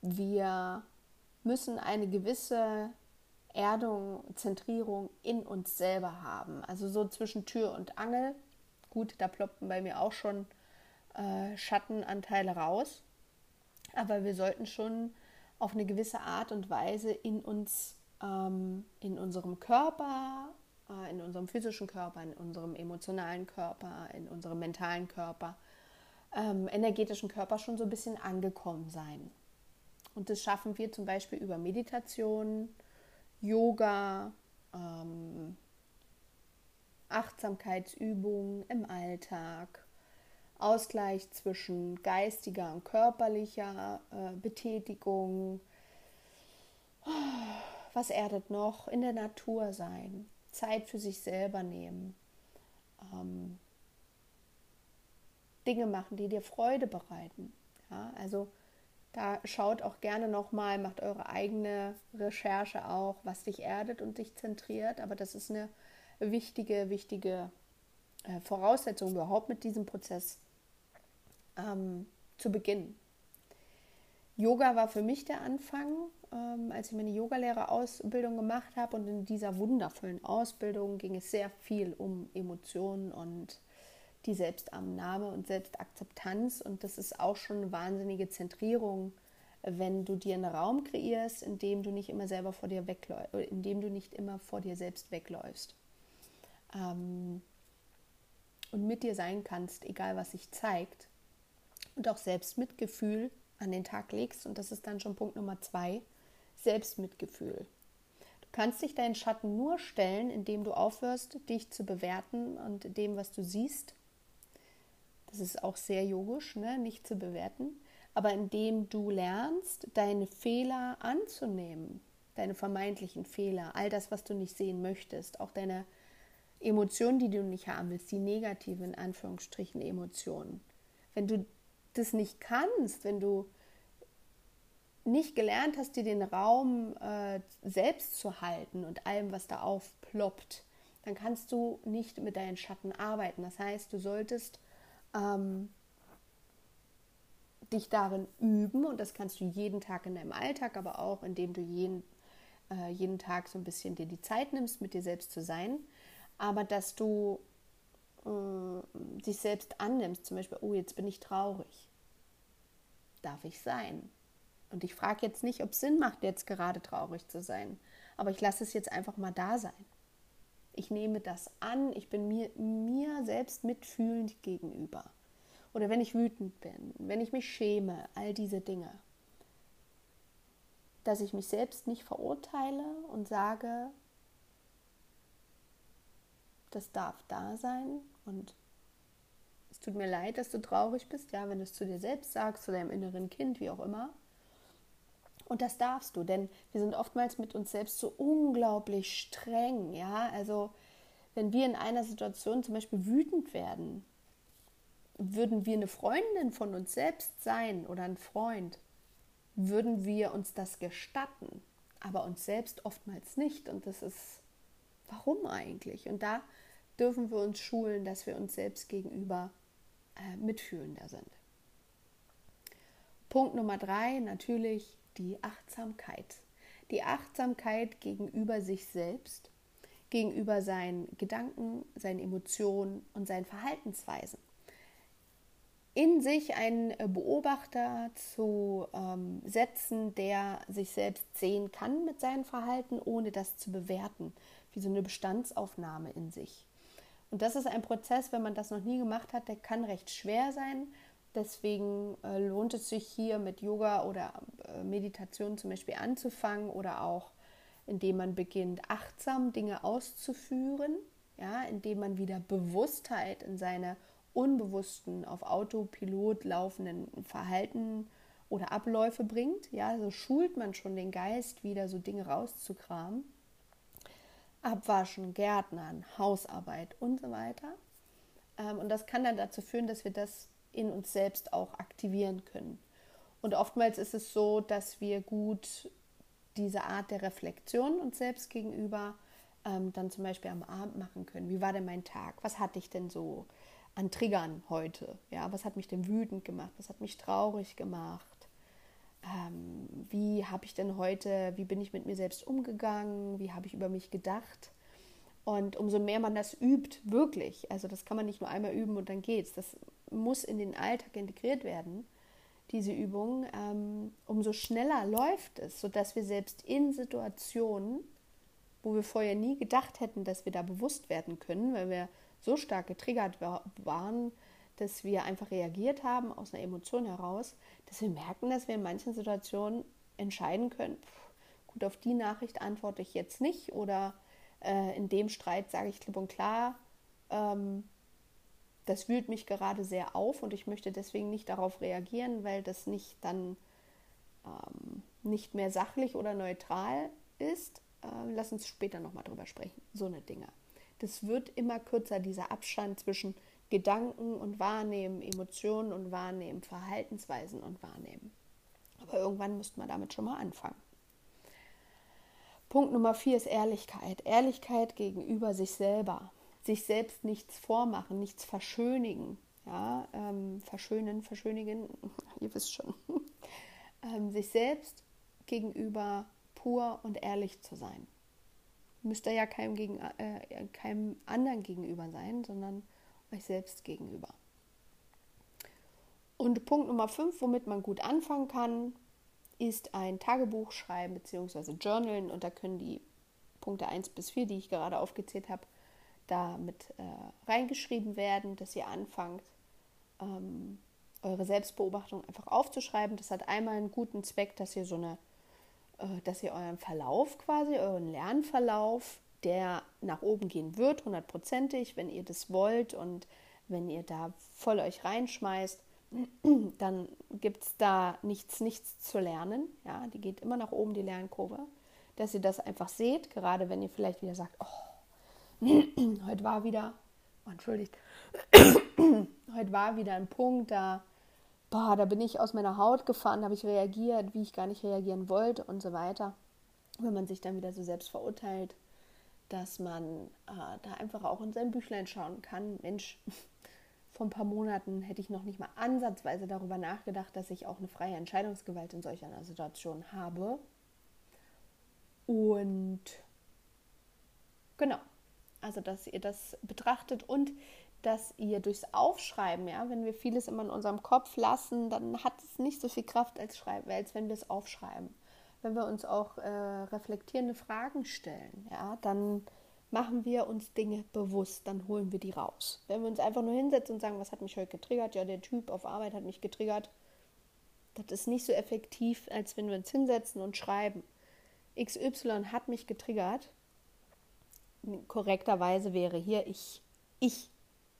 S1: wir müssen eine gewisse Erdung, Zentrierung in uns selber haben. Also so zwischen Tür und Angel. Gut, da ploppen bei mir auch schon äh, Schattenanteile raus. Aber wir sollten schon auf eine gewisse Art und Weise in uns, ähm, in unserem Körper, äh, in unserem physischen Körper, in unserem emotionalen Körper, in unserem mentalen Körper, ähm, energetischen Körper schon so ein bisschen angekommen sein. Und das schaffen wir zum Beispiel über Meditation, Yoga, ähm, Achtsamkeitsübungen im Alltag, Ausgleich zwischen geistiger und körperlicher äh, Betätigung. Was erdet noch? In der Natur sein, Zeit für sich selber nehmen, ähm, Dinge machen, die dir Freude bereiten. Ja, also da schaut auch gerne nochmal, macht eure eigene Recherche auch, was dich erdet und dich zentriert. Aber das ist eine wichtige, wichtige äh, Voraussetzung überhaupt mit diesem Prozess ähm, zu beginnen. Yoga war für mich der Anfang, ähm, als ich meine Yogalehrerausbildung gemacht habe. Und in dieser wundervollen Ausbildung ging es sehr viel um Emotionen und die Selbstannahme und Selbstakzeptanz. Und das ist auch schon eine wahnsinnige Zentrierung, wenn du dir einen Raum kreierst, in dem du nicht immer selber vor dir wegläufst, in dem du nicht immer vor dir selbst wegläufst. Ähm, und mit dir sein kannst, egal was sich zeigt. Und auch Selbstmitgefühl an den Tag legst. Und das ist dann schon Punkt Nummer zwei, Selbstmitgefühl. Du kannst dich deinen Schatten nur stellen, indem du aufhörst, dich zu bewerten und dem, was du siehst, das ist auch sehr yogisch, ne? nicht zu bewerten, aber indem du lernst, deine Fehler anzunehmen, deine vermeintlichen Fehler, all das, was du nicht sehen möchtest, auch deine Emotionen, die du nicht haben willst, die negativen, in Anführungsstrichen, Emotionen. Wenn du das nicht kannst, wenn du nicht gelernt hast, dir den Raum äh, selbst zu halten und allem, was da aufploppt, dann kannst du nicht mit deinen Schatten arbeiten. Das heißt, du solltest ähm, dich darin üben und das kannst du jeden Tag in deinem Alltag, aber auch indem du jeden, äh, jeden Tag so ein bisschen dir die Zeit nimmst, mit dir selbst zu sein, aber dass du äh, dich selbst annimmst, zum Beispiel, oh, jetzt bin ich traurig. Darf ich sein? Und ich frage jetzt nicht, ob es Sinn macht, jetzt gerade traurig zu sein, aber ich lasse es jetzt einfach mal da sein. Ich nehme das an, ich bin mir, mir selbst mitfühlend gegenüber. Oder wenn ich wütend bin, wenn ich mich schäme, all diese Dinge. Dass ich mich selbst nicht verurteile und sage, das darf da sein und es tut mir leid, dass du traurig bist, ja, wenn du es zu dir selbst sagst, zu deinem inneren Kind, wie auch immer. Und das darfst du, denn wir sind oftmals mit uns selbst so unglaublich streng. Ja, also wenn wir in einer Situation zum Beispiel wütend werden, würden wir eine Freundin von uns selbst sein oder ein Freund, würden wir uns das gestatten, aber uns selbst oftmals nicht. Und das ist, warum eigentlich? Und da dürfen wir uns schulen, dass wir uns selbst gegenüber äh, mitfühlender sind. Punkt Nummer drei, natürlich die Achtsamkeit. Die Achtsamkeit gegenüber sich selbst, gegenüber seinen Gedanken, seinen Emotionen und seinen Verhaltensweisen in sich einen Beobachter zu ähm, setzen, der sich selbst sehen kann mit seinem Verhalten, ohne das zu bewerten, wie so eine Bestandsaufnahme in sich. Und das ist ein Prozess, wenn man das noch nie gemacht hat, der kann recht schwer sein. Deswegen äh, lohnt es sich hier mit Yoga oder äh, Meditation zum Beispiel anzufangen oder auch indem man beginnt, achtsam Dinge auszuführen, ja, indem man wieder Bewusstheit in seine unbewussten, auf Autopilot laufenden Verhalten oder Abläufe bringt. Ja, so schult man schon den Geist, wieder so Dinge rauszukramen. Abwaschen, Gärtnern, Hausarbeit und so weiter. Ähm, und das kann dann dazu führen, dass wir das in uns selbst auch aktivieren können. Und oftmals ist es so, dass wir gut diese Art der Reflexion uns selbst gegenüber ähm, dann zum Beispiel am Abend machen können. Wie war denn mein Tag? Was hatte ich denn so? an Triggern heute. Ja, was hat mich denn wütend gemacht? Was hat mich traurig gemacht? Ähm, wie habe ich denn heute, wie bin ich mit mir selbst umgegangen? Wie habe ich über mich gedacht? Und umso mehr man das übt, wirklich, also das kann man nicht nur einmal üben und dann geht's. Das muss in den Alltag integriert werden, diese Übung. Ähm, umso schneller läuft es, sodass wir selbst in Situationen, wo wir vorher nie gedacht hätten, dass wir da bewusst werden können, weil wir so stark getriggert waren, dass wir einfach reagiert haben aus einer Emotion heraus, dass wir merken, dass wir in manchen Situationen entscheiden können, pff, gut, auf die Nachricht antworte ich jetzt nicht oder äh, in dem Streit sage ich klipp und klar, ähm, das wühlt mich gerade sehr auf und ich möchte deswegen nicht darauf reagieren, weil das nicht dann ähm, nicht mehr sachlich oder neutral ist. Äh, lass uns später nochmal drüber sprechen. So eine Dinge das wird immer kürzer, dieser Abstand zwischen Gedanken und Wahrnehmen, Emotionen und Wahrnehmen, Verhaltensweisen und Wahrnehmen. Aber irgendwann müsste man damit schon mal anfangen. Punkt Nummer vier ist Ehrlichkeit. Ehrlichkeit gegenüber sich selber. Sich selbst nichts vormachen, nichts verschönigen. Ja, ähm, verschönen, verschönigen, [LAUGHS] ihr wisst schon. [LAUGHS] ähm, sich selbst gegenüber pur und ehrlich zu sein müsst ihr ja keinem, gegen, äh, keinem anderen gegenüber sein, sondern euch selbst gegenüber. Und Punkt Nummer 5, womit man gut anfangen kann, ist ein Tagebuch schreiben bzw. Journalen. Und da können die Punkte 1 bis 4, die ich gerade aufgezählt habe, da mit äh, reingeschrieben werden, dass ihr anfangt, ähm, eure Selbstbeobachtung einfach aufzuschreiben. Das hat einmal einen guten Zweck, dass ihr so eine äh, dass ihr euren Verlauf quasi, euren Lernverlauf, der nach oben gehen wird, hundertprozentig, wenn ihr das wollt und wenn ihr da voll euch reinschmeißt, [CLEARS THROAT] dann gibt es da nichts, nichts zu lernen. Ja, die geht immer nach oben, die Lernkurve. Dass ihr das einfach seht, gerade wenn ihr vielleicht wieder sagt, oh, [CLEARS THROAT] heute war wieder, oh, entschuldigt, [CLEARS THROAT] heute war wieder ein Punkt, da boah, da bin ich aus meiner Haut gefahren, habe ich reagiert, wie ich gar nicht reagieren wollte und so weiter. Wenn man sich dann wieder so selbst verurteilt, dass man äh, da einfach auch in sein Büchlein schauen kann. Mensch, [LAUGHS] vor ein paar Monaten hätte ich noch nicht mal ansatzweise darüber nachgedacht, dass ich auch eine freie Entscheidungsgewalt in solch einer Situation habe. Und genau, also dass ihr das betrachtet und dass ihr durchs Aufschreiben, ja, wenn wir vieles immer in unserem Kopf lassen, dann hat es nicht so viel Kraft als Schreiben, als wenn wir es aufschreiben. Wenn wir uns auch äh, reflektierende Fragen stellen, ja, dann machen wir uns Dinge bewusst, dann holen wir die raus. Wenn wir uns einfach nur hinsetzen und sagen, was hat mich heute getriggert? Ja, der Typ auf Arbeit hat mich getriggert. Das ist nicht so effektiv, als wenn wir uns hinsetzen und schreiben. XY hat mich getriggert. Korrekterweise wäre hier ich, ich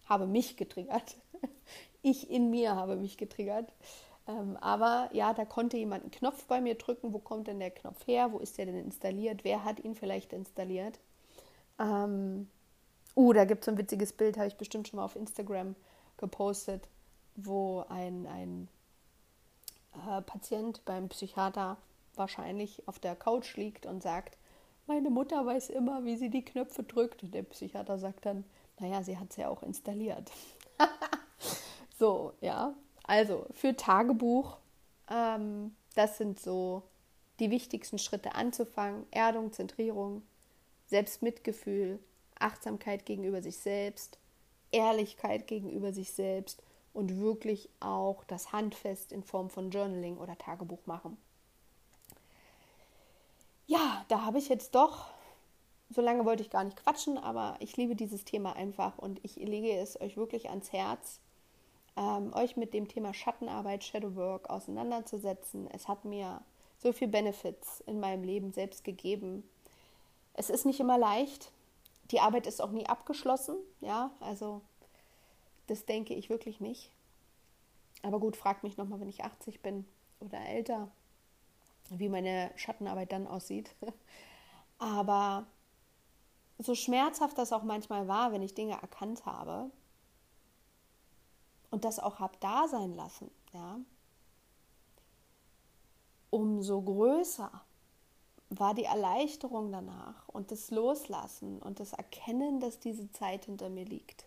S1: habe mich getriggert. [LAUGHS] ich in mir habe mich getriggert. Ähm, aber ja, da konnte jemand einen Knopf bei mir drücken. Wo kommt denn der Knopf her? Wo ist der denn installiert? Wer hat ihn vielleicht installiert? Ähm, uh, da gibt es ein witziges Bild, habe ich bestimmt schon mal auf Instagram gepostet. wo ein, ein äh, Patient beim Psychiater wahrscheinlich auf der Couch liegt und sagt, meine Mutter weiß immer, wie sie die Knöpfe drückt. Und der Psychiater sagt dann, naja, sie hat es ja auch installiert. [LAUGHS] so, ja. Also für Tagebuch, ähm, das sind so die wichtigsten Schritte anzufangen. Erdung, Zentrierung, Selbstmitgefühl, Achtsamkeit gegenüber sich selbst, Ehrlichkeit gegenüber sich selbst und wirklich auch das Handfest in Form von Journaling oder Tagebuch machen. Da habe ich jetzt doch, so lange wollte ich gar nicht quatschen, aber ich liebe dieses Thema einfach und ich lege es euch wirklich ans Herz, ähm, euch mit dem Thema Schattenarbeit, Shadowwork auseinanderzusetzen. Es hat mir so viel Benefits in meinem Leben selbst gegeben. Es ist nicht immer leicht. Die Arbeit ist auch nie abgeschlossen, ja, also das denke ich wirklich nicht. Aber gut, fragt mich nochmal, wenn ich 80 bin oder älter, wie meine Schattenarbeit dann aussieht. [LAUGHS] Aber so schmerzhaft das auch manchmal war, wenn ich Dinge erkannt habe und das auch habe da sein lassen, ja, umso größer war die Erleichterung danach und das Loslassen und das Erkennen, dass diese Zeit hinter mir liegt.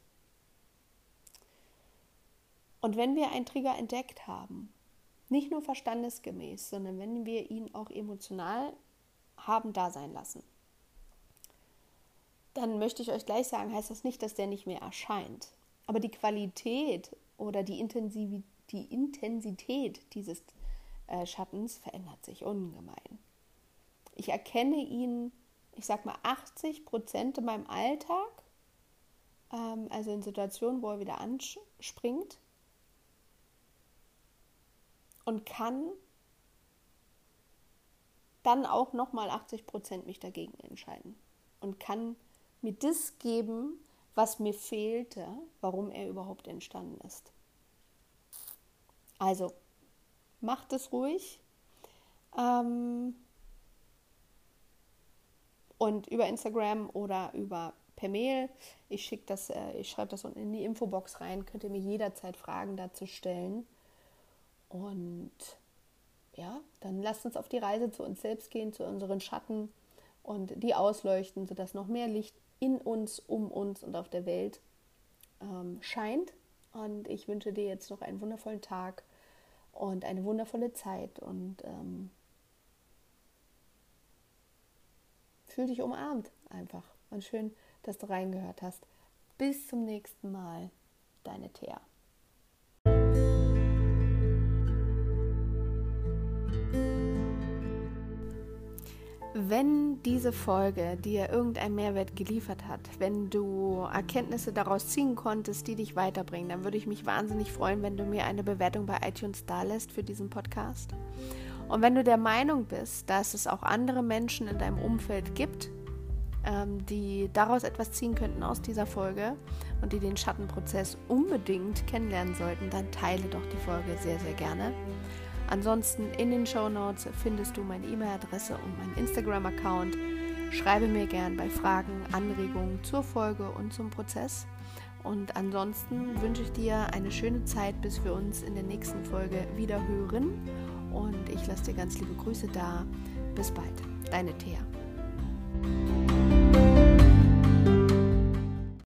S1: Und wenn wir einen Trigger entdeckt haben, nicht nur verstandesgemäß, sondern wenn wir ihn auch emotional haben da sein lassen, dann möchte ich euch gleich sagen, heißt das nicht, dass der nicht mehr erscheint. Aber die Qualität oder die, Intensiv die Intensität dieses äh, Schattens verändert sich ungemein. Ich erkenne ihn, ich sag mal, 80 Prozent in meinem Alltag, ähm, also in Situationen, wo er wieder anspringt und kann dann auch nochmal 80 Prozent mich dagegen entscheiden und kann mir das geben, was mir fehlte, warum er überhaupt entstanden ist. Also, macht es ruhig. Ähm, und über Instagram oder über per Mail. Ich schicke das, äh, ich schreibe das unten in die Infobox rein. Könnt ihr mir jederzeit Fragen dazu stellen. Und ja, dann lasst uns auf die Reise zu uns selbst gehen, zu unseren Schatten und die ausleuchten, sodass noch mehr Licht in uns, um uns und auf der Welt ähm, scheint. Und ich wünsche dir jetzt noch einen wundervollen Tag und eine wundervolle Zeit und ähm, fühl dich umarmt einfach. Und schön, dass du reingehört hast. Bis zum nächsten Mal, deine Thea. Wenn diese Folge dir irgendeinen Mehrwert geliefert hat, wenn du Erkenntnisse daraus ziehen konntest, die dich weiterbringen, dann würde ich mich wahnsinnig freuen, wenn du mir eine Bewertung bei iTunes da für diesen Podcast. Und wenn du der Meinung bist, dass es auch andere Menschen in deinem Umfeld gibt, ähm, die daraus etwas ziehen könnten aus dieser Folge und die den Schattenprozess unbedingt kennenlernen sollten, dann teile doch die Folge sehr, sehr gerne. Ansonsten in den Show Notes findest du meine E-Mail-Adresse und meinen Instagram-Account. Schreibe mir gern bei Fragen, Anregungen zur Folge und zum Prozess. Und ansonsten wünsche ich dir eine schöne Zeit, bis wir uns in der nächsten Folge wieder hören. Und ich lasse dir ganz liebe Grüße da. Bis bald. Deine Thea.